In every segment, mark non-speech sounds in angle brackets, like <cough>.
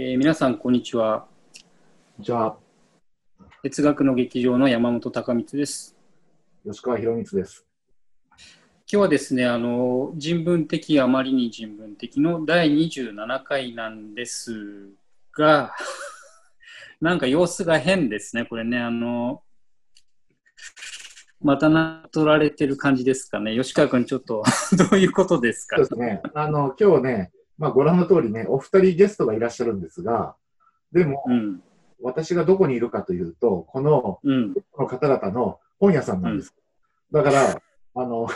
えー皆さん、こんにちは。じゃあ、哲学の劇場の山本隆光です。吉川博光です。今日はですね、あの、人文的、あまりに人文的の第27回なんですが、<laughs> なんか様子が変ですね、これね、あの、またな、取られてる感じですかね。吉川君、ちょっと、<laughs> どういうことですか？そうですね。あの、今日ね、まあ、ご覧の通りね、お二人ゲストがいらっしゃるんですが、でも、うん、私がどこにいるかというと、この、うん、この方々の本屋さんなんです。だから、あの、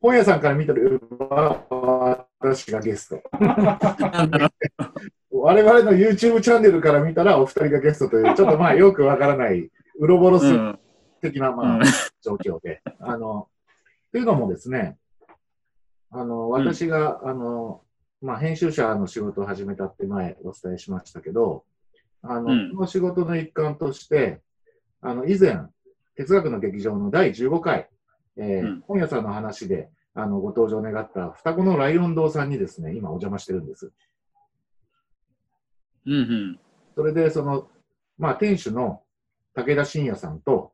本屋さんから見てるは私がゲスト。<laughs> 我々の YouTube チャンネルから見たらお二人がゲストという、ちょっとまあよくわからない、ウロボロスうん、的な、まあうん、状況で。あの、というのもですね、あの、私が、あの、まあ、編集者の仕事を始めたって前お伝えしましたけど、あの、うんこの仕事の一環として、あの、以前、哲学の劇場の第15回、えーうん本屋さんの話で、あの、ご登場願った双子のライオン堂さんにですね、今お邪魔してるんです。うん、うん。それで、その、まあ、店主の武田信也さんと、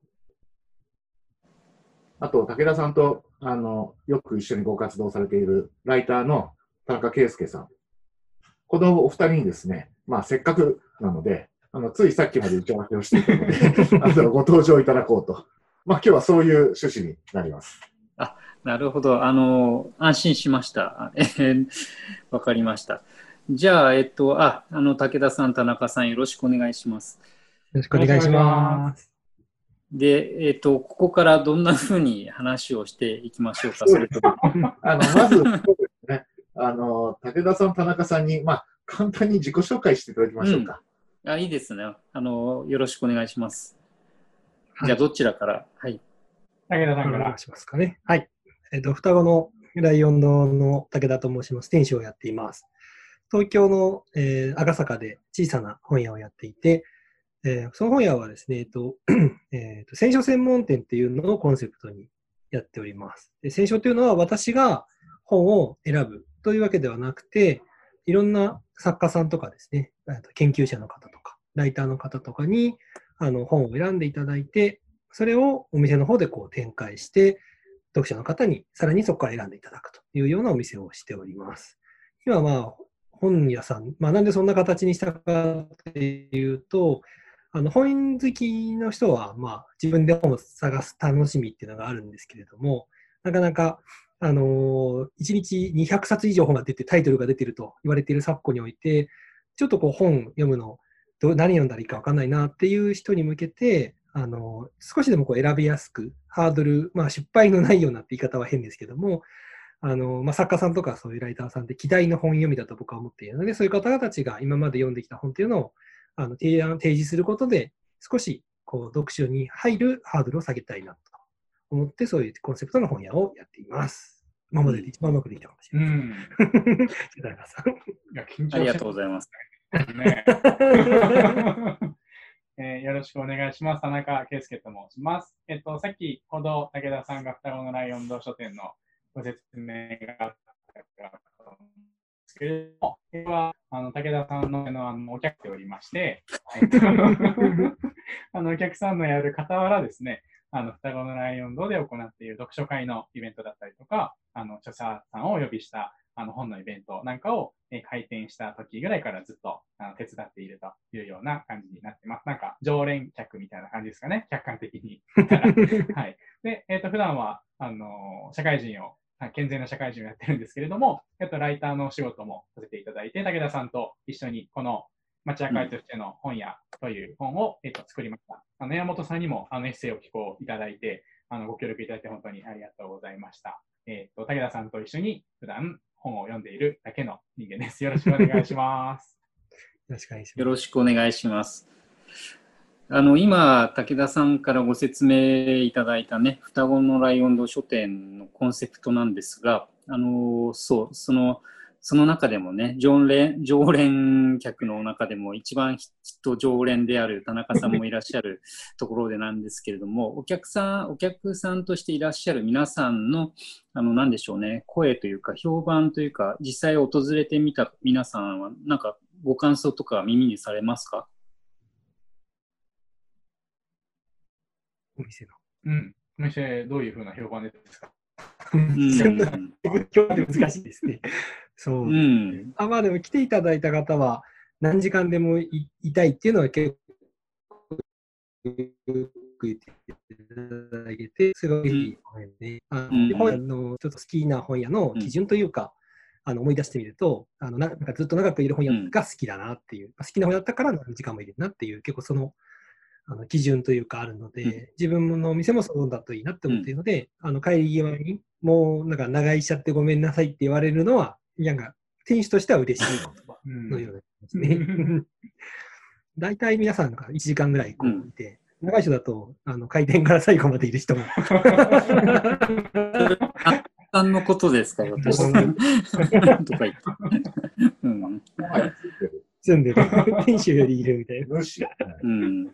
あと、武田さんと、あの、よく一緒にご活動されているライターの田中圭介さん。このお二人にですね、まあ、せっかくなので、あの、ついさっきまで打ち合わせをしていたので、<laughs> あの、ご登場いただこうと。まあ、今日はそういう趣旨になります。なるほど。あの、安心しました。え <laughs> ーわかりました。じゃあ、えっと、あ、あの、武田さん、田中さん、よろしくお願いします。よろしくお願いします。で、えっと、ここからどんなふうに話をしていきましょうか、それとも。<laughs> あの、まず、あの、武田さん、田中さんに、まあ、簡単に自己紹介していただきましょうか。あ、いいですね。あの、よろしくお願いします。はいじゃあ、どちらから？はい。武田さんからお願い。しますかね。はい。えっ、と、双子のライオン堂の武田と申します。店主をやっています。東京の、えー赤坂で小さな本屋をやっていて、えーその本屋はですね、えっ、<clears throat> と、えーと、選書専門店っていうのをコンセプトにやっております。で選書というのは私が本を選ぶというわけではなくて、いろんな作家さんとかですね、研究者の方とか、ライターの方とかにあの本を選んでいただいて、それをお店の方でこう展開して、読者の方にさらにそこから選んでいただくというようなお店をしております。今まあ、本屋さん、まあなんでそんな形にしたかっていうと、あの本好きの人はまあ自分で本を探す楽しみっていうのがあるんですけれども、なかなか、あのー、1日200冊以上本が出てタイトルが出てると言われている昨今において、ちょっとこう本読むのど何読んだらいいか分かんないなっていう人に向けて、あの少しでもこう選びやすく、ハードル、まあ、失敗のないようなって言い方は変ですけども、あのまあ、作家さんとかそういうライターさんって希代の本読みだと僕は思っているので、そういう方たちが今まで読んできた本っていうのをあの提案、提示することで、少しこう読書に入るハードルを下げたいなと。思って、そういうコンセプトの本屋をやっています。今までで一番うまくできたかもしうれない。ん。<laughs> 田中さんいや、緊張してありがとうございます。ね。<laughs> えーよろしくお願いします。田中圭介と申します。えっと、さっきほど武田さんが双子のライオン堂書店のご説明があったと思うんですけれども、これはあの武田さんののあのお客でおりまして、えっとあのお客さんのやる傍らですね、あの双子のライオン堂で行っている読書会のイベントだったりとか、あの著者さんをお呼びしたあの本のイベントなんかを、えー開店した時ぐらいからずっとあの手伝っているというような感じになってます。なんか常連客みたいな感じですかね、客観的に。<laughs> はい。で、えっ、と、普段は、あのー社会人を、はい健全な社会人をやってるんですけれども、えっと、ライターのお仕事もさせていただいて、武田さんと一緒にこの町屋会としての本屋という本を、えっと、作りました。あの山本さんにもあのエッセイを寄稿いただいて、あのご協力いただいて本当にありがとうございました。えっと、武田さんと一緒に普段本を読んでいるだけの人間です。よろしくお願いします。<laughs> よろしくお願いします。よろしくお願いします。あの今、武田さんからご説明いただいたね、双子のライオン堂書店のコンセプトなんですが、あのそう、その、その中でもね、常連常連客の中でも一番きっと常連である田中さんもいらっしゃる <laughs> ところでなんですけれども、お客さん、お客さんとしていらっしゃる皆さんの、あの、なんでしょうね、声というか、評判というか、実際訪れてみた皆さんは、なんか、ご感想とか耳にされますか？お店の。うん。お店、どういうふうな評判ですか？うん。<laughs> 難しいですね。そうう。ん。あまあでも来ていただいた方は何時間でもいいたいっていうのは結構よく言っていただけて、すごいいい本屋で、あうん。の本屋のちょっと好きな本屋の基準というか、あの思い出してみるとあのな、なんかずっと長くいる本屋が好きだなっていう、好きな本屋だったから何時間もいるなっていう、結構そのあの基準というかあるので、うん。自分のお店もそうだといいなって思っているので、あの帰り際にもうなんか長居しちゃってごめんなさいって言われるのは、なんか店主としては嬉しい言葉うんのようなですね。<laughs> 大体皆さんが1時間ぐらいこういて、長い人だとあの開店から最後までいる人も。さんのことですか、私。とか言って。住んでる。店主よりいるみたいな。うん。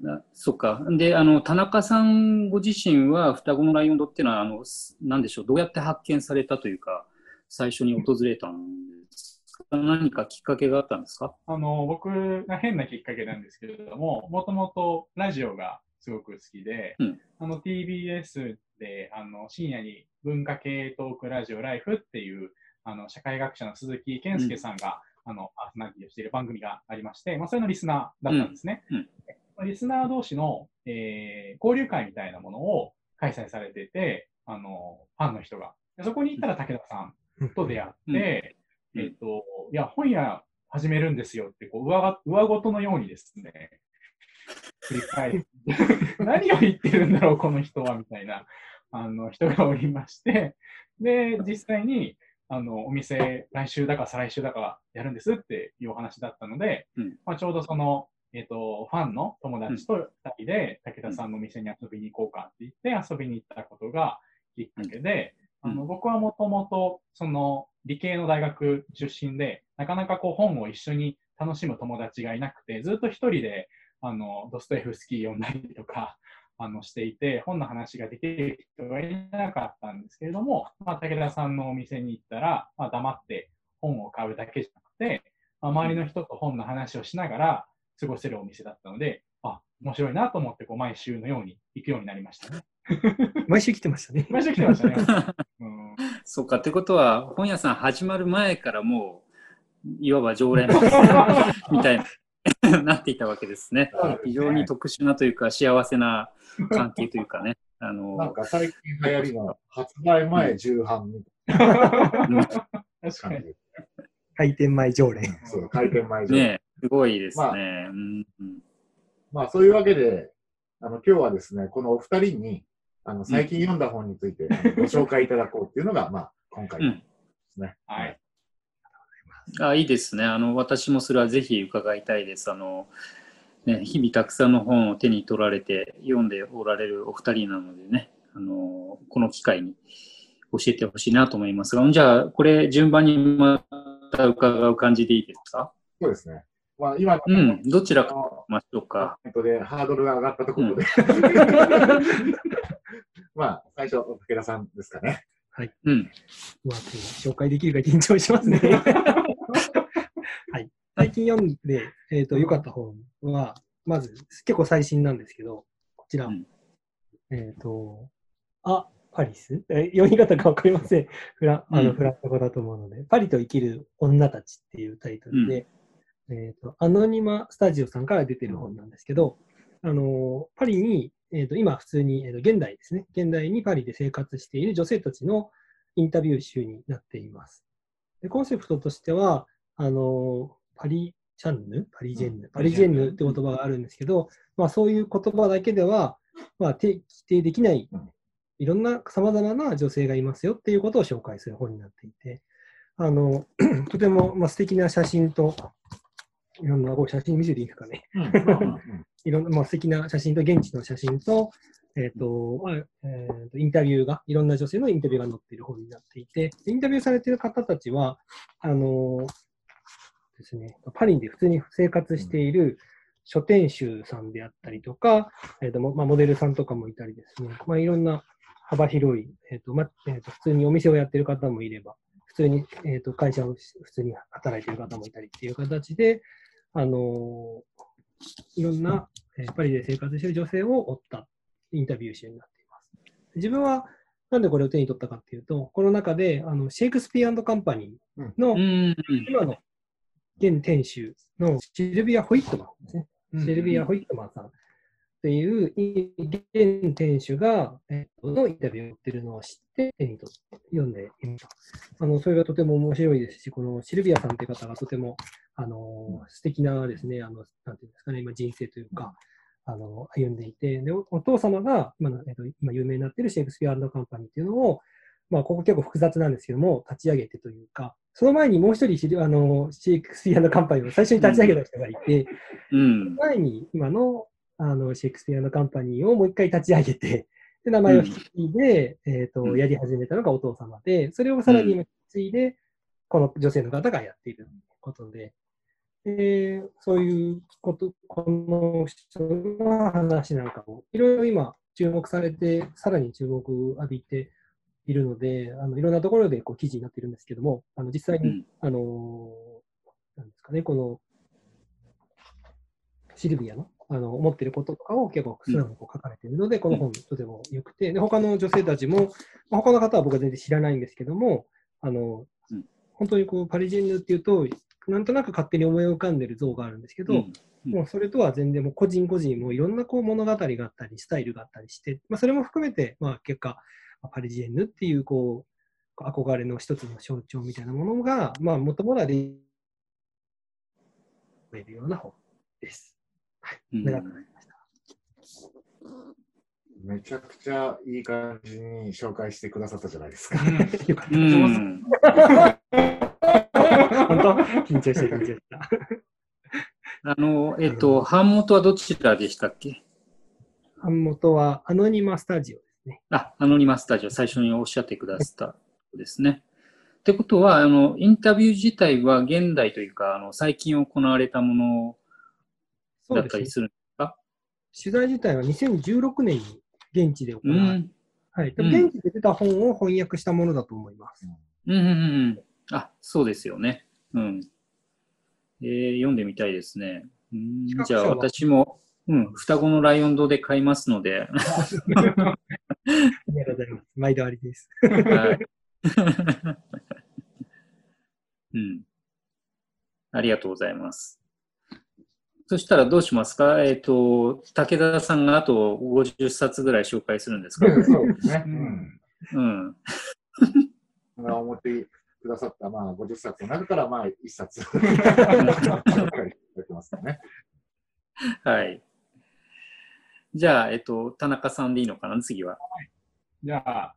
なそっか。で、あの、田中さんご自身は、双子のライオンドっていうのは、あの、すなんでしょう、どうやって発見されたというか、最初に訪れたんですか？何かきっかけがあったんですか？あの、僕が変なきっかけなんですけれども、もともとラジオがすごく好きで、うん。あの TBS であの深夜に文化系トークラジオライフっていうあの社会学者の鈴木健介さんが、あのパーソナリティをしている番組がありまして、まあ、それのリスナーだったんですね。うん。リスナー同士の、えー交流会みたいなものを開催されてて、あのファンの人が。でそこに行ったら武田さんと出会って、うん。えっ、と、いや、本屋始めるんですよって、こう、上が、上ごとのようにですね、繰り返して、<laughs> 何を言ってるんだろう、この人は、みたいな、あの、人がおりまして、で、実際に、あの、お店、来週だか再来週だかやるんですっていうお話だったので、うん。まあ、ちょうどその、えっ、と、ファンの友達と2人で、武田さんのお店に遊びに行こうかって言って、遊びに行ったことがきっかけで、うんあの僕はもともと、その、理系の大学出身で、なかなかこう本を一緒に楽しむ友達がいなくて、ずっと一人で、あの、ドストエフスキー読んだりとか、<laughs> あの、していて、本の話ができる人がいなかったんですけれども、まあ、武田さんのお店に行ったら、まあ、黙って本を買うだけじゃなくて、まあ、周りの人と本の話をしながら過ごせるお店だったので、あ、面白いなと思って、こう、毎週のように行くようになりましたね。<laughs> 毎週来てましたね。毎週来てましたね。<laughs> うんそっか。ってことは、本屋さん始まる前からもう、いわば常連 <laughs> みたいな、なっていたわけですね。すね非常に特殊なというか、幸せな関係というかね。あのなんか最近流行りの発売前重版みたいうんな確かに。開店前常連。そう、開店前重版。ねすごいですね。まあうんうんまあそういうわけで、あの今日はですね、このお二人に、あの最近読んだ本について <laughs> ご紹介いただこうっていうのが、まあ今回ですね。はい。あいいですねあの。私もそれはぜひ伺いたいです。あのね、日々たくさんの本を手に取られて読んでおられるお二人なのでね、あのこの機会に教えてほしいなと思いますが、じゃあこれ順番にまた伺う感じでいいですか？そうですね。まあ今の、うん、どちらあかのましょうか。でハードルが上がったところで、<laughs> まあ最初、武田さんですかね。うん、まあ、紹介できるか緊張しますね。<laughs> はい。最近読んで、えっ、と、良かった本は、まず、結構最新なんですけど、こちら。うんえっ、と、あ、パリス？え読み方がわかりません。フラあの、うんフランス語だと思うので、パリと生きる女たちっていうタイトルで、えっ、と、アノニマスタジオさんから出てる本なんですけど、あの、パリに、えー、と今普通に、えー、と現代ですね、現代にパリで生活している女性たちのインタビュー集になっています。でコンセプトとしては、あのパリチャンヌ、パリジェンヌ、パリジェンヌって言葉があるんですけど、まあ、そういう言葉だけでは、まあ、定規定できないうん、いろんなさまざまな女性がいますよっていうことを紹介する本になっていて、あの <clears throat> とても、まあ、素敵な写真と、いろんなこう写真見せていいですかね。<laughs> いろんな、まあ、素敵な写真と、現地の写真と、えっ、と、まあえーと、インタビューが、いろんな女性のインタビューが載っている本になっていて、インタビューされている方たちは、あのですね、パリで普通に生活している書店主さんであったりとか、えーとまあ、モデルさんとかもいたりですね、まあ、いろんな幅広い、えーとまあえーと普通にお店をやってる方もいれば、普普通に、えー、と会社を普通に働いている方もいたりっていう形で、あのいろんな、えー、パリで生活している女性を追ったインタビュー集になっています。自分はなんでこれを手に取ったかっていうと、この中であのシェイクスピアカンパニーの、今の現店主のシルビア・ホイットマンですね。シルビア・ホイットマンさんっていう現店主が、えっと、のインタビューをやってるのを知って手に取って読んでいました。あのそれがとても面白いですし、このシルビアさんって方がとてもあの素敵なですね、あのなんていうんですかね、今人生というか、あの歩んでいて、でお父様が今の、えっと、今有名になっているシェイクスピアカンパニーっていうのを、まあ、ここ結構複雑なんですけども、立ち上げてというか、その前にもう一人あのシェイクスピアカンパニーを最初に立ち上げた人がいて、うん、前に今のあのシェイクスピアカンパニーをもう一回立ち上げて、<laughs> で名前を引き継いで、うん、えーと、やり始めたのがお父様で、それをさらに引き継いで、この女性の方がやっていることで、えー、そういうこと、この人の話なんかも、いろいろ今注目されて、さらに注目を浴びているので、あのいろんなところでこう記事になっているんですけども、あの実際に、うん、あのなんですかね、このシルビアのあの思っていることとかを結構素直にこう書かれているので、うん、この本とても良くて、で他の女性たちも、まあ、他の方は僕は全然知らないんですけども、あの、うん、本当にこうパリジェンヌっていうと、なんとなく勝手に思い浮かんでる像があるんですけど、うん。うん、もうそれとは全然もう個人個人もいろんなこう物語があったり、スタイルがあったりして、まあ、それも含めて、まあ、結果、パリジェンヌっていうこう憧れの一つの象徴みたいなものが、まあ、もともとはれるような本です。はい、長くなりました。めちゃくちゃいい感じに紹介してくださったじゃないですか。よかった。本当？緊張して緊張した。あの、えっと、版元はどちらでしたっけ？版元はアノニマスタジオですね。あ、アノニマスタジオ、最初におっしゃってくださったですね。ってことは、あの、インタビュー自体は現代というか、あの、最近行われたものだったりするんですか、ね、取材自体は2016年に現地で行われ、うん、はい。現地で出た本を翻訳したものだと思います。うん、うん、うん。あ、そうですよね。うん。えー、読んでみたいですね。うんじゃあ私も、うん、双子のライオン堂で買いますので。ありがとうございます。毎度ありです。はい。うん。ありがとうございます。そしたらどうしますか？えっ、ー、と、武田さんがあと50冊ぐらい紹介するんですか？そうですね。うん。うん。思ってくださった、まあ、50冊の中から、まあ、1冊 <laughs> はい。じゃあ、えっと、田中さんでいいのかな、次は。はい、じゃあ、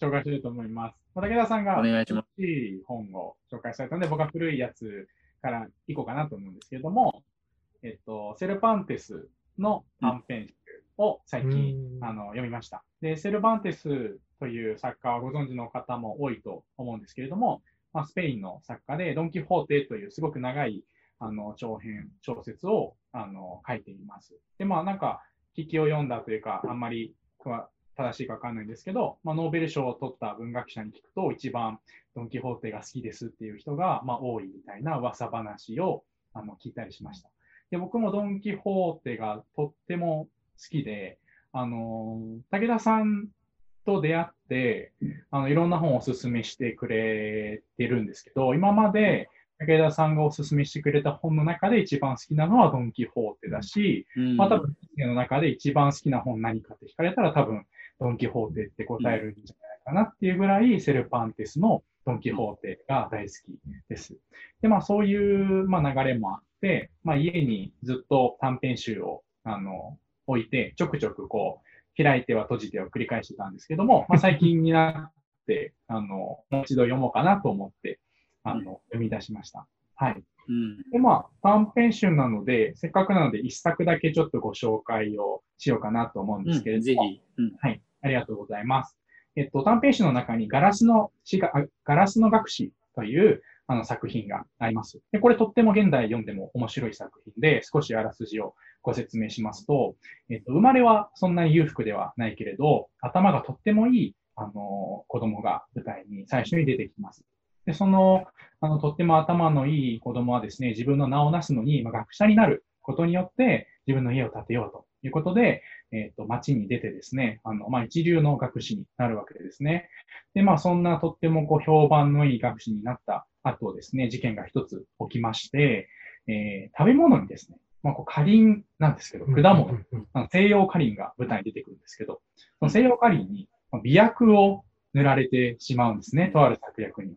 紹介すると思います。武田さんが、お願いします。い本を紹介されたので、僕は古いやつからいこうかなと思うんですけれども、えっと、セルパンテスの短編集を最近、あの読みました。で、セルバンテスという作家はご存知の方も多いと思うんですけれども、まあ、スペインの作家で、ドン・キホーテというすごく長いあの長編、小説をあの書いています。で、まあなんか、聞きを読んだというか、あんまり正しいかわかんないんですけど、まあ、ノーベル賞を取った文学者に聞くと、一番ドン・キホーテが好きですっていう人が、まあ、多いみたいな噂話をあの聞いたりしました。で僕もドン・キホーテがとっても好きで、あの武田さんと出会って、あのいろんな本をおすすめしてくれてるんですけど、今まで武田さんがおすすめしてくれた本の中で一番好きなのはドン・キホーテだし、うん、まあ多分、の中で一番好きな本何かって聞かれたら多分、ドン・キホーテって答えるんじゃないかなっていうぐらい、セルパンテスのドン・キホーテが大好きです。で、まあそういう、まあ、流れもあって、まあ家にずっと短編集をあの置いて、ちょくちょくこう、開いては閉じては繰り返してたんですけども、まあ、<laughs> 最近になって、あの、もう一度読もうかなと思って、あの、読み出しました。はい。うん、で、まあ、短編集なので、せっかくなので、一作だけちょっとご紹介をしようかなと思うんですけれども、うん、ぜひ、うん、はい。ありがとうございます。えっと、短編集の中にガラスの詩が、ガラスの学士というあの作品があります。で、これとっても現代読んでも面白い作品で、少しあらすじをご説明しますと、えっと、生まれはそんなに裕福ではないけれど、頭がとってもいい、あの、子供が舞台に最初に出てきます。で、その、あの、とっても頭のいい子供はですね、自分の名を成すのに、まあ、学者になることによって、自分の家を建てようということで、えっ、ー、と、町に出てですね、あの、まあ、一流の学士になるわけですね。で、まあ、そんなとってもこう、評判のいい学士になった後ですね、事件が一つ起きまして、えー、食べ物にですね、まあ、こう、カリンなんですけど、果物、西洋カリンが舞台に出てくるんですけど、その西洋カリンに美薬を塗られてしまうんですね、とある策略に。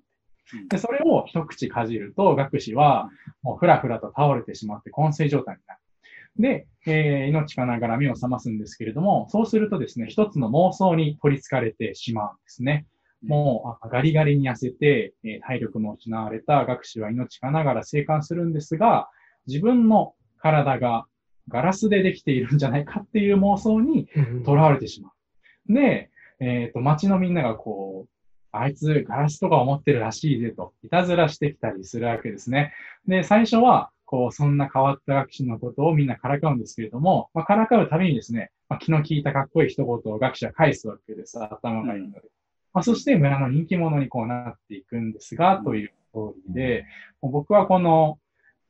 で、それを一口かじると、学士はもうふらふらと倒れてしまって昏睡状態になる。で、えー、命かながら目を覚ますんですけれども、そうするとですね、一つの妄想に取り憑かれてしまうんですね。もうガリガリに痩せて、えー、体力も失われた学士は命かながら生還するんですが、自分の体がガラスでできているんじゃないかっていう妄想にとらわれてしまう。で、えっ、ー、と、街のみんながこう、あいつガラスとか思ってるらしいぜと、いたずらしてきたりするわけですね。で、最初は、こう、そんな変わった学士のことをみんなからかうんですけれども、まあ、からかうたびにですね、まあ、気の利いたかっこいい一言を学士は返すわけです。頭がいいので。まあ、そして村の人気者にこうなっていくんですが、というストーリーで、僕はこの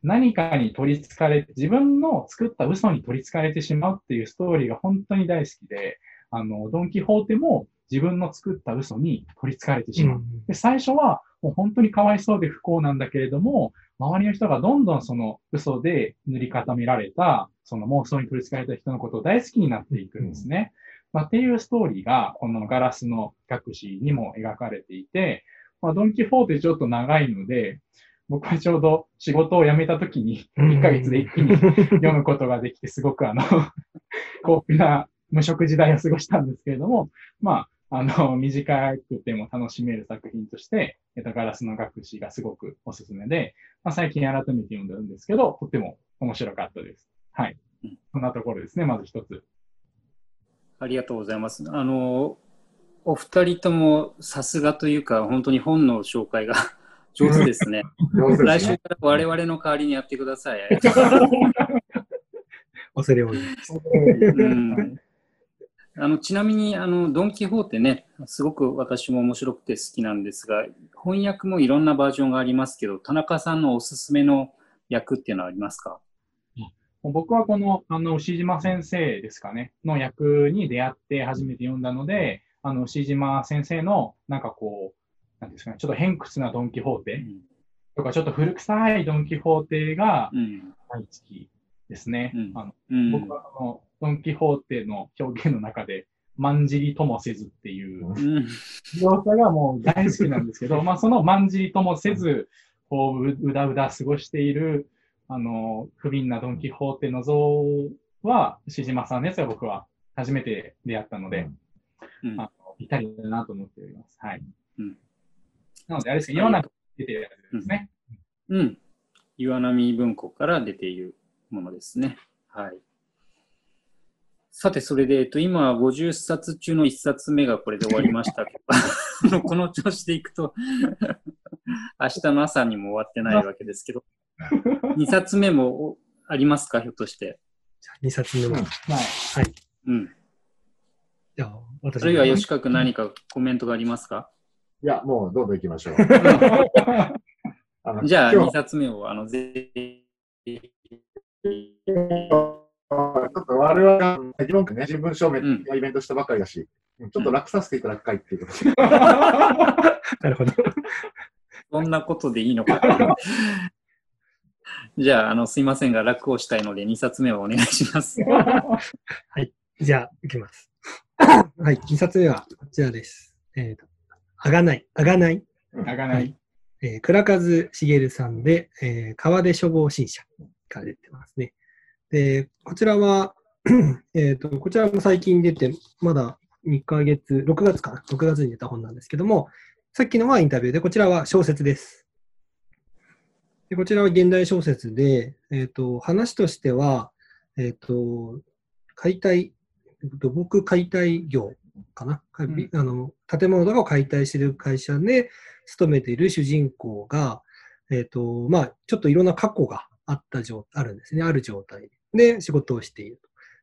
何かに取り憑かれて、自分の作った嘘に取り憑かれてしまうっていうストーリーが本当に大好きで、あの、ドンキホーテも自分の作った嘘に取り憑かれてしまう。で、最初はもう本当にかわいそうで不幸なんだけれども、周りの人がどんどんその嘘で塗り固められた、その妄想に取り憑かれた人のことを大好きになっていくんですね。まあ、っていうストーリーが、このガラスの隠しにも描かれていて、まあ、ドンキホーテちょっと長いので、僕はちょうど仕事を辞めた時に、1ヶ月で一気に読むことができて、すごくあの <laughs> 高級な無職時代を過ごしたんですけれども、まあ、あの、短くても楽しめる作品として、えっと、ガラスの学士がすごくおすすめで、まあ、最近改めて読んでるんですけど、とっても面白かったです。はい。そんなところですね、まず一つ。ありがとうございます。あの、お二人ともさすがというか、本当に本の紹介が <laughs> 上手ですね。すね来週から我々の代わりにやってください。<laughs> 恐れ多い。うんあのちなみにあのドン・キホーテね、すごく私も面白くて好きなんですが、翻訳もいろんなバージョンがありますけど、田中さんのおすすめの役っていうのはありますか？僕はこのあの牛島先生ですかね、の役に出会って初めて読んだので、あの牛島先生のなんかこう、なんですかね、ちょっと偏屈なドン・キホーテとか、ちょっと古臭いドン・キホーテが大好きですね。うん、あの僕はあのドン・キホーテの表現の中で、まんじりともせずっていう描写がもう大好きなんですけど、<laughs> まあそのまんじりともせず、こう、うだうだ過ごしている、あの、不憫なドン・キホーテの像は、しじまさんですよ、僕は。初めて出会ったので、うん、あのぴったりだなと思っております。はい。うん、なので、あれですね、世の中出てるやつですね。うん。岩波文庫から出ているものですね。はい。さて、それで、えっと、今、50冊中の1冊目がこれで終わりましたけど、<laughs> この調子でいくと明日の朝にも終わってないわけですけど、2冊目もありますか、ひょっとして？じゃあ、2冊目も。はい。はい。うん。じゃあ、私。あるいは吉川君何かコメントがありますか？いや、もうどんどん行きましょう。<laughs> じゃあ、2冊目を、あの、ぜひ。ちょっと我々が議論ね、新聞証明のイベントしたばかりだし、うん、ちょっと楽させていただくかいっていうことで。<laughs> なるほど。そんなことでいいのか。<laughs> じゃあ、あの、すいませんが、楽をしたいので、2冊目をお願いします。<laughs> はい。じゃあ、いきます。はい。2冊目はこちらです。えっ、ー、と、あがない。あがない。あがない。えー、倉和茂さんで、えー、川出処方新社が出てますね。で、こちらは、<clears throat> えっ、と、こちらも最近出て、まだ2ヶ月、6月かな、6月に出た本なんですけども、さっきのはインタビューで、こちらは小説です。でこちらは現代小説で、えっ、ー、と、話としては、えっ、ー、と、解体、土木解体業かな、うん、あの建物とかを解体している会社で勤めている主人公が、えっ、ー、と、まあ、ちょっといろんな過去があった状、あるんですね、ある状態で仕事をしている。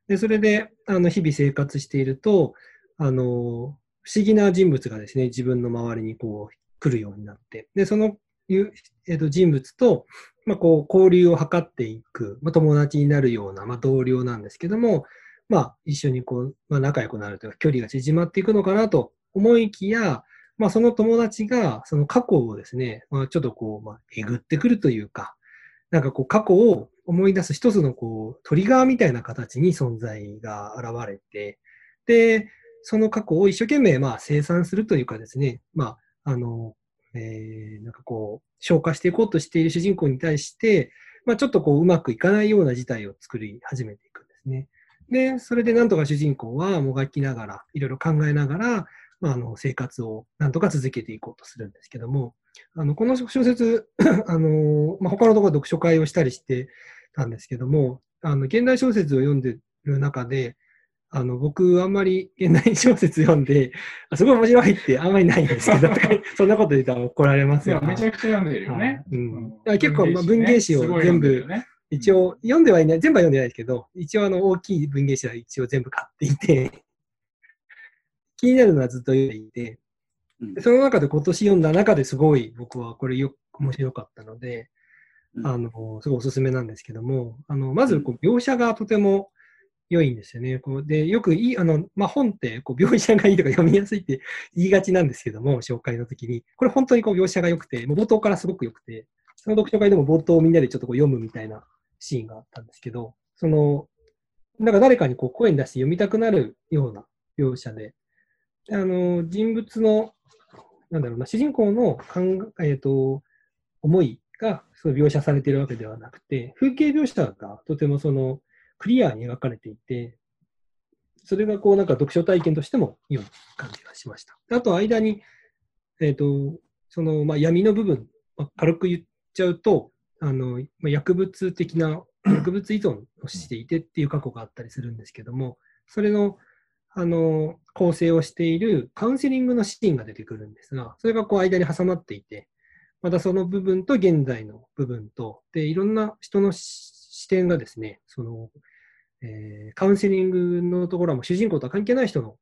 で、それで、あの、日々生活していると、あの、不思議な人物がですね、自分の周りにこう、来るようになって、で、その、えー、と人物と、まあ、こう交流を図っていく、まあ、友達になるような、まあ、同僚なんですけども、まあ、一緒にこう、まあ、仲良くなるというか、距離が縮まっていくのかなと思いきや、まあ、その友達が、その過去をですね、まあ、ちょっとこう、まあ、えぐってくるというか、なんかこう、過去を思い出す一つのこう、トリガーみたいな形に存在が現れて、で、その過去を一生懸命、まあ、生産するというかですね、まあ、あの、えー、なんかこう、消化していこうとしている主人公に対して、まあ、ちょっとこう、うまくいかないような事態を作り始めていくんですね。で、それでなんとか主人公はもがきながら、いろいろ考えながら、まあ、あの生活をなんとか続けていこうとするんですけども、あのこの小説、<clears throat> あのまあ、他のところ読書会をしたりしてたんですけども、あの現代小説を読んでる中で、あの僕、あんまり現代小説読んで、すごい面白いってあんまりないんですけど、<laughs> そんなこと言ったら怒られますよ、ね。めちゃくちゃ読んでるよね。うん、結構、まあ、文芸誌を全部、一応、読んではいない、全部は読んでないですけど、一応あの大きい文芸誌は一応全部買っていて、<laughs> 気になるのはずっと読んでいて、その中で今年読んだ中ですごい僕はこれよく面白かったので、あのすごいおすすめなんですけども、あのまずこう描写がとても良いんですよね。こうでよくいいあの、まあ、本ってこう描写がいいとか読みやすいって <laughs> 言いがちなんですけども、紹介の時に。これ本当にこう描写が良くて、もう冒頭からすごく良くて、その読書会でも冒頭みんなでちょっとこう読むみたいなシーンがあったんですけど、その、なんか誰かにこう声に出して読みたくなるような描写で、あの人物の、なんだろうな、主人公の考え、えーと、思いがそう描写されているわけではなくて、風景描写がとてもそのクリアに描かれていて、それがこうなんか読書体験としてもいい感じがしました。あと間に、えっ、ー、と、その、まあ、闇の部分、まあ、軽く言っちゃうと、あの、まあ、薬物的な、<clears throat> 薬物依存をしていてっていう過去があったりするんですけども、それの、あの、構成をしているカウンセリングのシーンが出てくるんですが、それがこう間に挟まっていて、またその部分と現在の部分と、で、いろんな人の視点がですね、その、えー、カウンセリングのところはもう主人公とは関係ない人の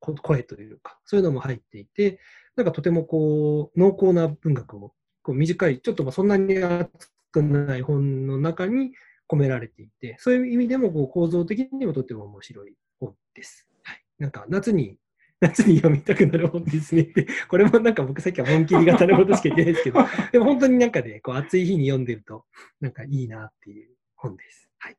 声というか、そういうのも入っていて、なんかとてもこう、濃厚な文学を、こう短い、ちょっとまあそんなに熱くない本の中に込められていて、そういう意味でもこう構造的にもとても面白い本です。はい。なんか夏に <laughs> 夏に読みたくなる本ですねって、これもなんか僕さっきは本気り型のことしか言ってないですけど、<laughs> でも本当になんかね、こう暑い日に読んでると、なんかいいなっていう本です。はい。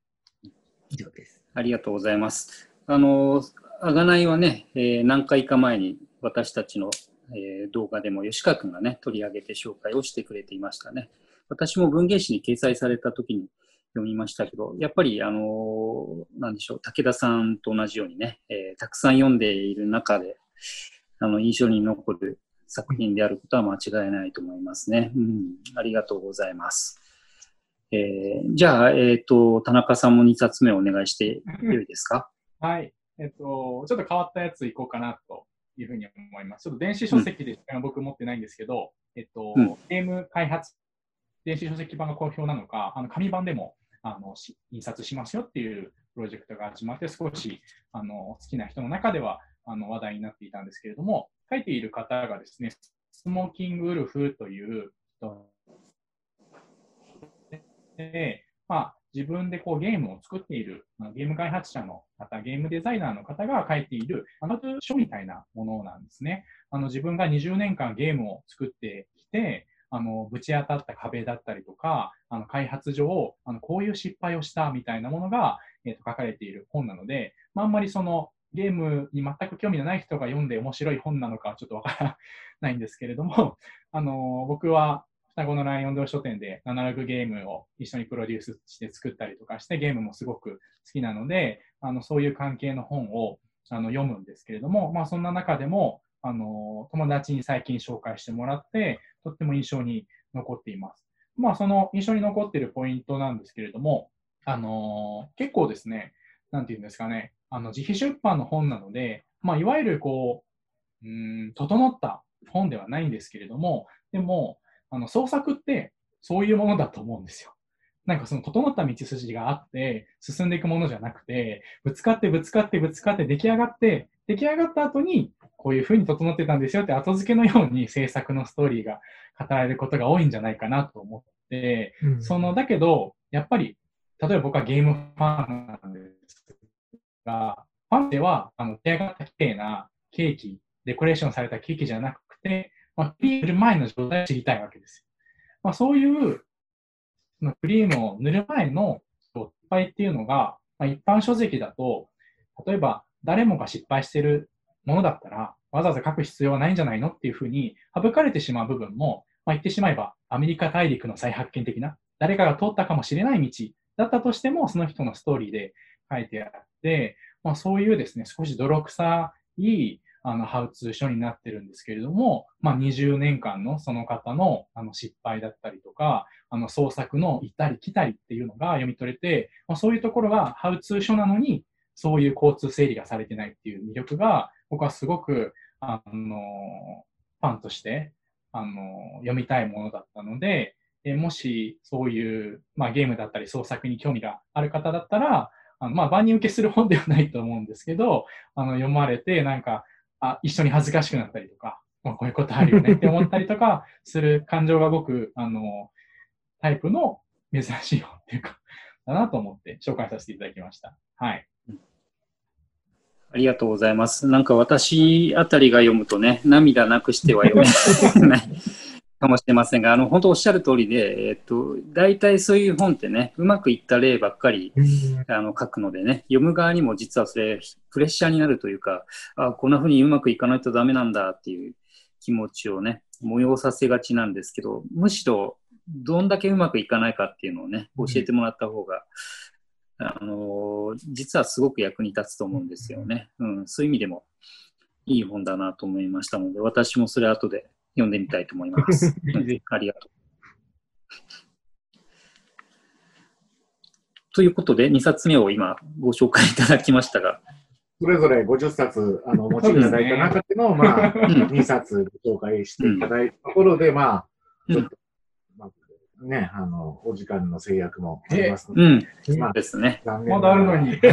以上です。ありがとうございます。あの、あがないはね、えー、何回か前に私たちの、えー、動画でも吉川君がね、取り上げて紹介をしてくれていましたね。私も文芸誌に掲載された時に読みましたけど、やっぱり、あの、なんでしょう、武田さんと同じようにね、えー、たくさん読んでいる中で、あの、印象に残る作品であることは間違いないと思いますね。うん、ありがとうございます。えー、じゃあ、えっ、ー、と、田中さんも2冊目お願いしてよいですか？はい。えっ、ー、と、ちょっと変わったやついこうかなというふうに思います。ちょっと電子書籍でしか僕持ってないんですけど、うん、えっと、うん、ゲーム開発、電子書籍版が好評なのか、あの紙版でもあの印刷しますよっていうプロジェクトが始まって、少しあの好きな人の中ではあの話題になっていたんですけれども、書いている方がですね、スモーキングウルフという人で、まあ、自分でこうゲームを作っている、まあ、ゲーム開発者の方、ゲームデザイナーの方が書いているアナト書みたいなものなんですね。あの自分が20年間ゲームを作ってきて、あのぶち当たった壁だったりとか、あの開発上あのこういう失敗をしたみたいなものが、えー、と書かれている本なので、まあ、あんまりそのゲームに全く興味のない人が読んで面白い本なのかちょっとわからないんですけれども、<laughs> あの僕は双子のライオン堂書店でアナログゲームを一緒にプロデュースして作ったりとかしてゲームもすごく好きなのであのそういう関係の本をあの読むんですけれども、まあ、そんな中でもあの友達に最近紹介してもらってとっても印象に残っています。まあ、その印象に残っているポイントなんですけれども、あの結構ですね、なんていうんですかね、あの自費出版の本なので、まあ、いわゆるこう、うん、整った本ではないんですけれども、でも、あの創作ってそういうものだと思うんですよ。なんかその整った道筋があって進んでいくものじゃなくてぶつかってぶつかってぶつかって出来上がって出来上がった後にこういうふうに整ってたんですよって後付けのように制作のストーリーが語られることが多いんじゃないかなと思って、うん、そのだけど、やっぱり、例えば僕はゲームファンなんですが、ファンでは、あの、手上がった綺麗なケーキ、デコレーションされたケーキじゃなくて、まあ、クリーム塗る前の状態を知りたいわけですよ。まあ、そういう、そのクリームを塗る前の失敗っていうのが、まあ、一般書籍だと、例えば誰もが失敗してるものだったら、わざわざ書く必要はないんじゃないのっていうふうに省かれてしまう部分も、まあ、言ってしまえばアメリカ大陸の再発見的な、誰かが通ったかもしれない道だったとしても、その人のストーリーで書いてあって、まあ、そういうですね、少し泥臭いあのハウツー書になってるんですけれども、まあ、20年間のその方のあの失敗だったりとか、あの創作の行ったり来たりっていうのが読み取れて、まあ、そういうところがハウツー書なのに、そういう交通整理がされてないっていう魅力が、僕はすごく、あの、ファンとして、あの、読みたいものだったので、えもしそういう、まあ、ゲームだったり創作に興味がある方だったら、あのまあ、万人受けする本ではないと思うんですけど、あの読まれて、なんか、あ、一緒に恥ずかしくなったりとか、まあ、こういうことあるよねって <laughs> 思ったりとかする感情が僕、あの、タイプの珍しい本っていうか、だなと思って紹介させていただきました。はい。ありがとうございます。なんか私あたりが読むとね、涙なくしては読めない <laughs> かもしれませんが、あの本当おっしゃる通りで、えっと、大体そういう本ってね、うまくいった例ばっかり、あの書くのでね、読む側にも実はそれ、プレッシャーになるというか、あこんな風にうまくいかないとダメなんだっていう気持ちをね、催させがちなんですけど、むしろどんだけうまくいかないかっていうのをね、教えてもらった方が、あの実はすごく役に立つと思うんですよね。うん、そういう意味でもいい本だなと思いましたので、私もそれ後で読んでみたいと思います。<laughs> ありがとう。ということで、2冊目を今ご紹介いただきましたが。それぞれ50冊あのお持ちいただいた中での、ね、まあ、2冊ご紹介していただいたところで、まあ、ちょっとね、あの、お時間の制約もありますので、うん、まあ、ですね。まだあるのに。<laughs>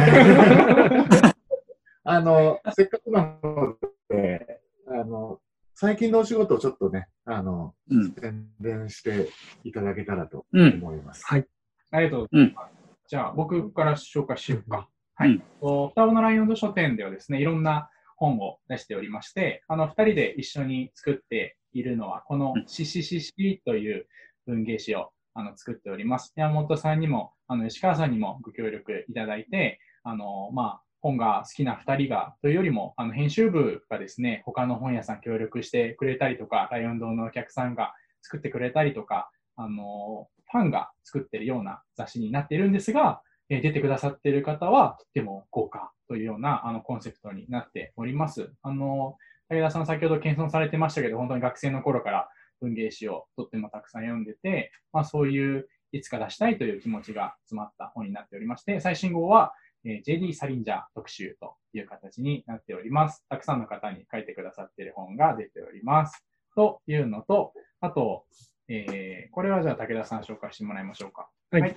あの、せっかくなので、あの、最近のお仕事をちょっとね、あの、うん、宣伝していただけたらと思います。うん、はい。ありがとうございます。じゃあ、僕から紹介しようか。はい。双子のライオンド書店ではですね、いろんな本を出しておりまして、あの、二人で一緒に作っているのは、このシシシシという文芸誌をあの作っております。山本さんにも、あの石川さんにもご協力いただいて、あのまあ、本が好きな2人がというよりも、あの編集部がですね、他の本屋さん協力してくれたりとか、ライオン堂のお客さんが作ってくれたりとか、あのファンが作ってるような雑誌になっているんですが、え出てくださっている方はとっても豪華というようなあのコンセプトになっております。あの武田さん、先ほど謙遜されてましたけど、本当に学生の頃から文芸誌をとってもたくさん読んでて、まあ、そういういつか出したいという気持ちが詰まった本になっておりまして、最新号は、えー、JD サリンジャー特集という形になっております。たくさんの方に書いてくださっている本が出ております。というのと、あと、えー、これはじゃあ武田さん紹介してもらいましょうか。はい。はい、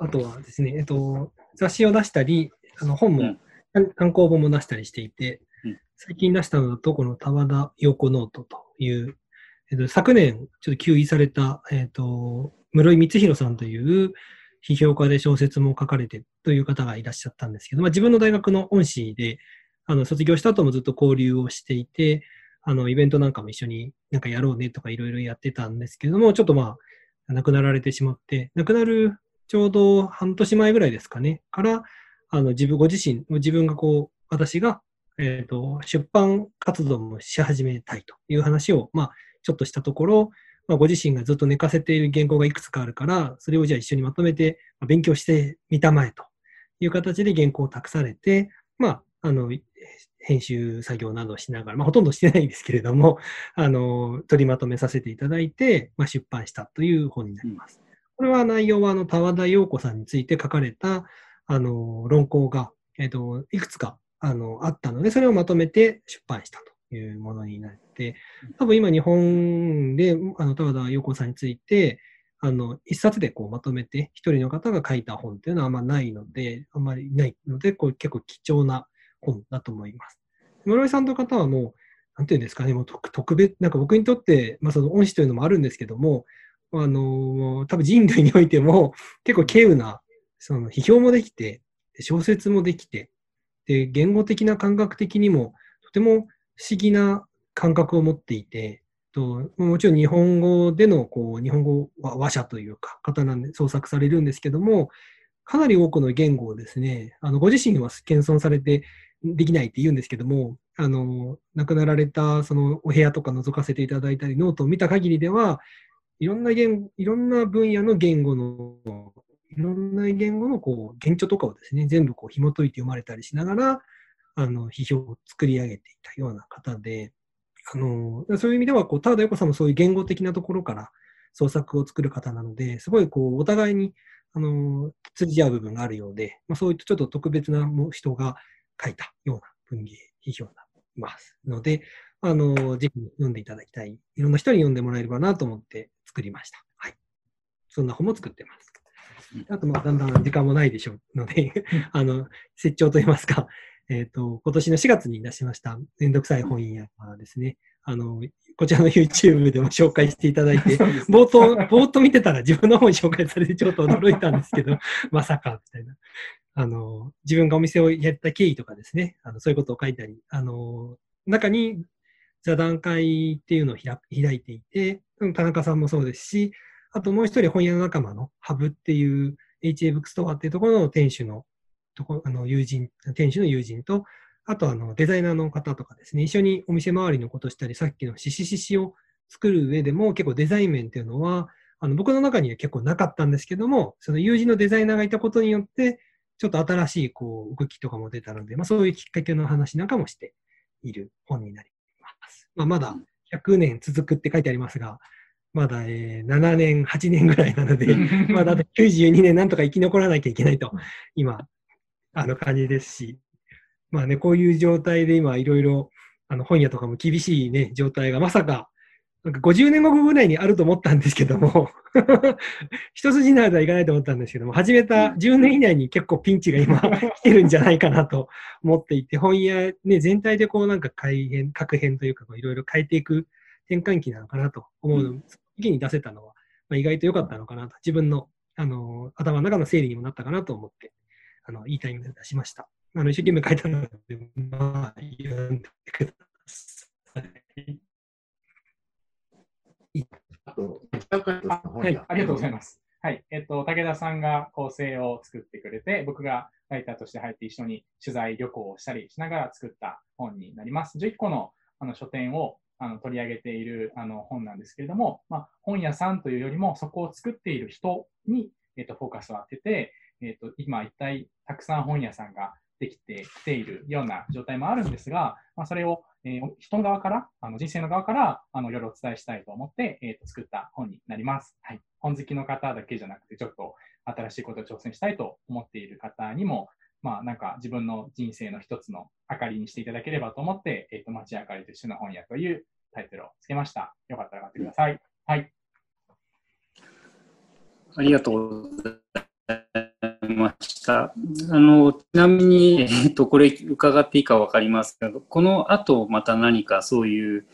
あとはですね、えっと、雑誌を出したり、あの本も、うん、単行本も出したりしていて、うん、最近出したのだと、この田和田陽子ノートというえっと、昨年、ちょっと休位された、えっと、室井光弘さんという批評家で小説も書かれてという方がいらっしゃったんですけど、まあ、自分の大学の恩師で、あの卒業した後もずっと交流をしていて、あのイベントなんかも一緒になんかやろうねとかいろいろやってたんですけども、ちょっとまあ、亡くなられてしまって、亡くなるちょうど半年前ぐらいですかね、から、あの自分ご自身、自分がこう、私が、えーと、出版活動もし始めたいという話を、まあ、ちょっとしたところ、まあ、ご自身がずっと寝かせている原稿がいくつかあるから、それをじゃあ一緒にまとめて勉強してみたまえという形で原稿を託されて、まあ、あの、編集作業などをしながら、まあ、ほとんどしてないんですけれども、<laughs> あの、取りまとめさせていただいて、まあ、出版したという本になります。これは内容は、あの、田和田陽子さんについて書かれた、あの、論考が、えっ、と、いくつか、あの、あったので、それをまとめて出版したと。いうものになって、多分今日本で、あの、田和田陽子さんについて、あの、一冊でこうまとめて、一人の方が書いた本っていうのはあんまないので、あんまりないので、こう結構貴重な本だと思います。室井さんと方はもう、なんていうんですかね、もう特特別、なんか僕にとって、まあ、その恩師というのもあるんですけども、あの、多分人類においても結構稀有な、その批評もできて、小説もできて、で、言語的な感覚的にも、とても不思議な感覚を持っていて、ともちろん日本語でのこう日本語は話者というか方なんで創作されるんですけども、かなり多くの言語をですね、あのご自身は謙遜されてできないって言うんですけども、あの亡くなられたそのお部屋とか覗かせていただいたり、ノートを見た限りでは、いろんな言いろんな分野の言語の、いろんな言語のこう原著とかをですね、全部こう紐解いて読まれたりしながら、あの批評を作り上げていたような方で、あのそういう意味ではこう、田田横さんもそういう言語的なところから創作を作る方なので、すごいこうお互いにあの通じ合う部分があるようで、まあ、そういったちょっと特別な人が書いたような文芸批評になりますので、あの、ぜひ読んでいただきたい。いろんな人に読んでもらえればなと思って作りました。はい。そんな本も作ってます。あと、まあ、だんだん時間もないでしょうので <laughs> あの、説長といいますか、えっ、ー、と、今年の4月に出しました、めんどくさい本屋ですね。あの、こちらの YouTube でも紹介していただいて、<laughs> 冒頭、冒頭見てたら自分の本紹介されてちょっと驚いたんですけど、<laughs> まさか、みたいな。あの、自分がお店をやった経緯とかですね、あのそういうことを書いたり、あの、中に座談会っていうのを開いていて、田中さんもそうですし、あともう一人本屋の仲間のハブっていう HA ブックストアっていうところの店主のとこあの友人、店主の友人と、あとあのデザイナーの方とかですね、一緒にお店周りのことしたり、さっきのシシシシを作る上でも結構デザイン面っていうのは、あの僕の中には結構なかったんですけども、その友人のデザイナーがいたことによって、ちょっと新しいこう動きとかも出たので、まあ、そういうきっかけの話なんかもしている本になります。まあ、まだ100年続くって書いてありますが、まだ、えー、7年、8年ぐらいなので、<laughs> まだ92年なんとか生き残らなきゃいけないと、今、あの感じですし、まあね、こういう状態で今いろいろあの本屋とかも厳しいね、状態がまさかなんか50年後ぐらいにあると思ったんですけども <laughs> 一筋縄ではいかないと思ったんですけども、始めた10年以内に結構ピンチが今 <laughs> 来てるんじゃないかなと <laughs> 思っていて、本屋、ね、全体でこうなんか改変、改変というかいろいろ変えていく転換期なのかなと思うの、うん、時に出せたのは、まあ、意外と良かったのかなと、自分のあの頭の中の整理にもなったかなと思って、あのいいタイミングで出しました。あの一生懸命書いたので、まあ、読んでください。あと、はい、ありがとうございます。はい。えっと、武田さんが構成を作ってくれて、僕がライターとして入って一緒に取材旅行をしたりしながら作った本になります。11個のあの書店をあの取り上げているあの本なんですけれども、まあ、本屋さんというよりも、そこを作っている人に、えっと、フォーカスを当てて、えっと、今一体たくさん本屋さんができてきているような状態もあるんですが、まあ、それをえー、人側から、あの人生の側からあのいろいろお伝えしたいと思って、えーと、作った本になります。はい。本好きの方だけじゃなくて、ちょっと新しいことを挑戦したいと思っている方にも、まあ、なんか自分の人生の一つの明かりにしていただければと思って、えっ、ー、と、街明かりと一緒の本屋というタイトルをつけました。よかったら買ってください。はい。ありがとうございますました。あの、ちなみに、えっと、これ伺っていいかわかりますけど、この後また何かそういう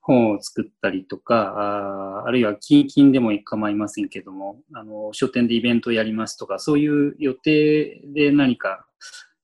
本を作ったりとか、ああるいは近々でも構いませんけども、あの、書店でイベントをやりますとか、そういう予定で何か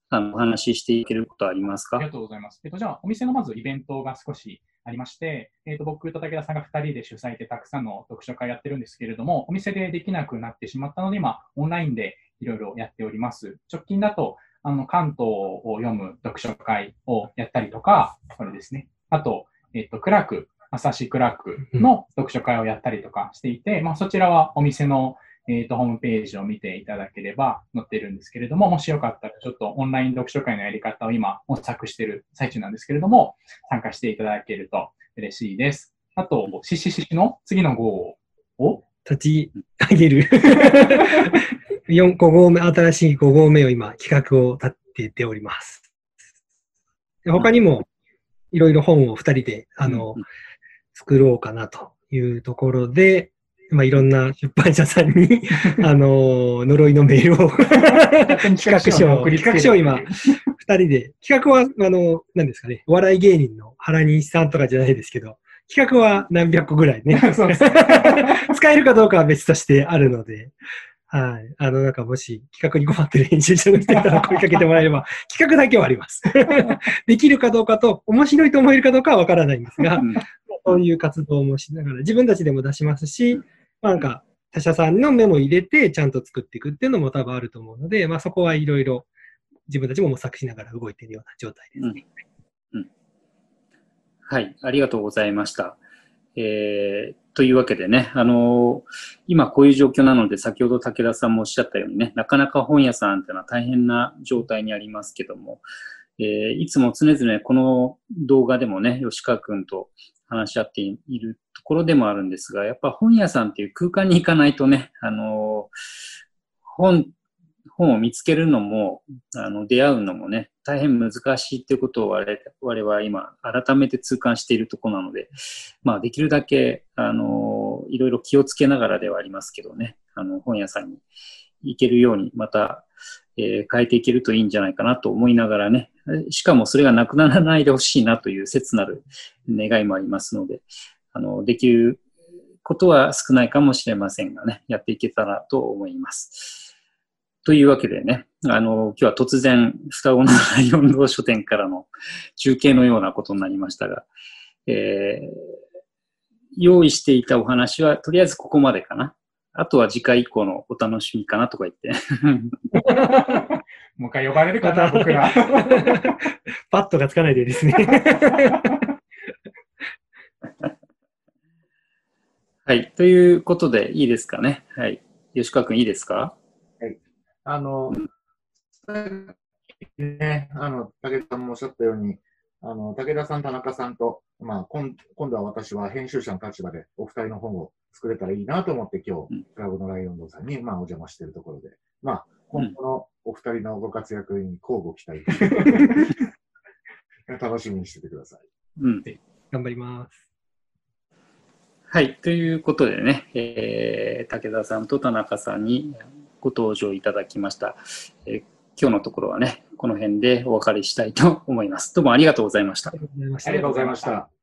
あのお話ししていけることはありますか？ありがとうございます。えっと、じゃあ、お店のまずイベントが少しありまして、えっと、僕と武田さんが2人で主催でたくさんの読書会やってるんですけれども、お店でできなくなってしまったので、今、オンラインでいろいろやっております。直近だと、あの、関東を読む読書会をやったりとか、これですね。あと、えっと、クラーク、朝日クラークの読書会をやったりとかしていて、まあ、そちらはお店の、えーと、ホームページを見ていただければ載ってるんですけれども、もしよかったらちょっとオンライン読書会のやり方を今模索している最中なんですけれども、参加していただけると嬉しいです。あと、しししの次の号を立ち上げる <laughs> 4、5号目、新しい5号目を今、企画を立てております。他にも、いろいろ本を2人で、あの、うん、作ろうかなというところで、まあ、いろんな出版社さんに、<laughs> あの、呪いのメールを企画書を、企画書を今、二人で、企画は、あの、何ですかね、お笑い芸人の原西さんとかじゃないですけど、企画は何百個ぐらいね。<laughs> <laughs> 使えるかどうかは別としてあるので、はい。あの、なんかもし企画に困ってる編集者の人いたら声かけてもらえれば、<laughs> 企画だけはあります。<laughs> できるかどうかと、面白いと思えるかどうかはわからないんですが、そういう活動もしながら、自分たちでも出しますし、まあ、なんか、他社さんのメモ入れてちゃんと作っていくっていうのも多分あると思うので、まあそこはいろいろ自分たちも模索しながら動いているような状態ですね。うん、うん、はい、ありがとうございました。えー、というわけでね、あのー、今こういう状況なので、先ほど武田さんもおっしゃったようにね、なかなか本屋さんっていうのは大変な状態にありますけども、えー、いつも常々この動画でもね、吉川くんと話し合っているところでもあるんですが、やっぱ本屋さんっていう空間に行かないとね、あの本、本を見つけるのも、あの、出会うのもね、大変難しいっていうことを我々は今、改めて痛感しているとこなので、まあ、できるだけ、あのいろいろ気をつけながらではありますけどね、あの、本屋さんに行けるように、また、えー、変えていけるといいんじゃないかなと思いながらね、しかもそれがなくならないでほしいなという切なる願いもありますので、あの、できることは少ないかもしれませんがね、やっていけたらと思います。というわけでね、あの、今日は突然、双子のライオン堂書店からの中継のようなことになりましたが、えー、用意していたお話は、とりあえずここまでかな。あとは次回以降のお楽しみかなとか言って。<laughs> もう一回呼ばれるかな、<laughs> 僕ら。<laughs> パッドがつかないでですね。はい。ということで、いいですかね。はい。吉川君、いいですか？はい。あの、ね、あの、武田さんもおっしゃったように、あの、武田さん、田中さんと、まあ、今今度は私は編集者の立場でお二人の本を作れたらいいなと思って今日、クラブのライオン堂さんに、まあ、お邪魔しているところで、まあ、今後のお二人のご活躍に交互期待。<laughs> 楽しみにしててください。うん。頑張ります。はい。ということでね、えー、武田さんと田中さんにご登場いただきました。えー、今日のところはね、この辺でお別れしたいと思います。どうもありがとうございました。ありがとうございました。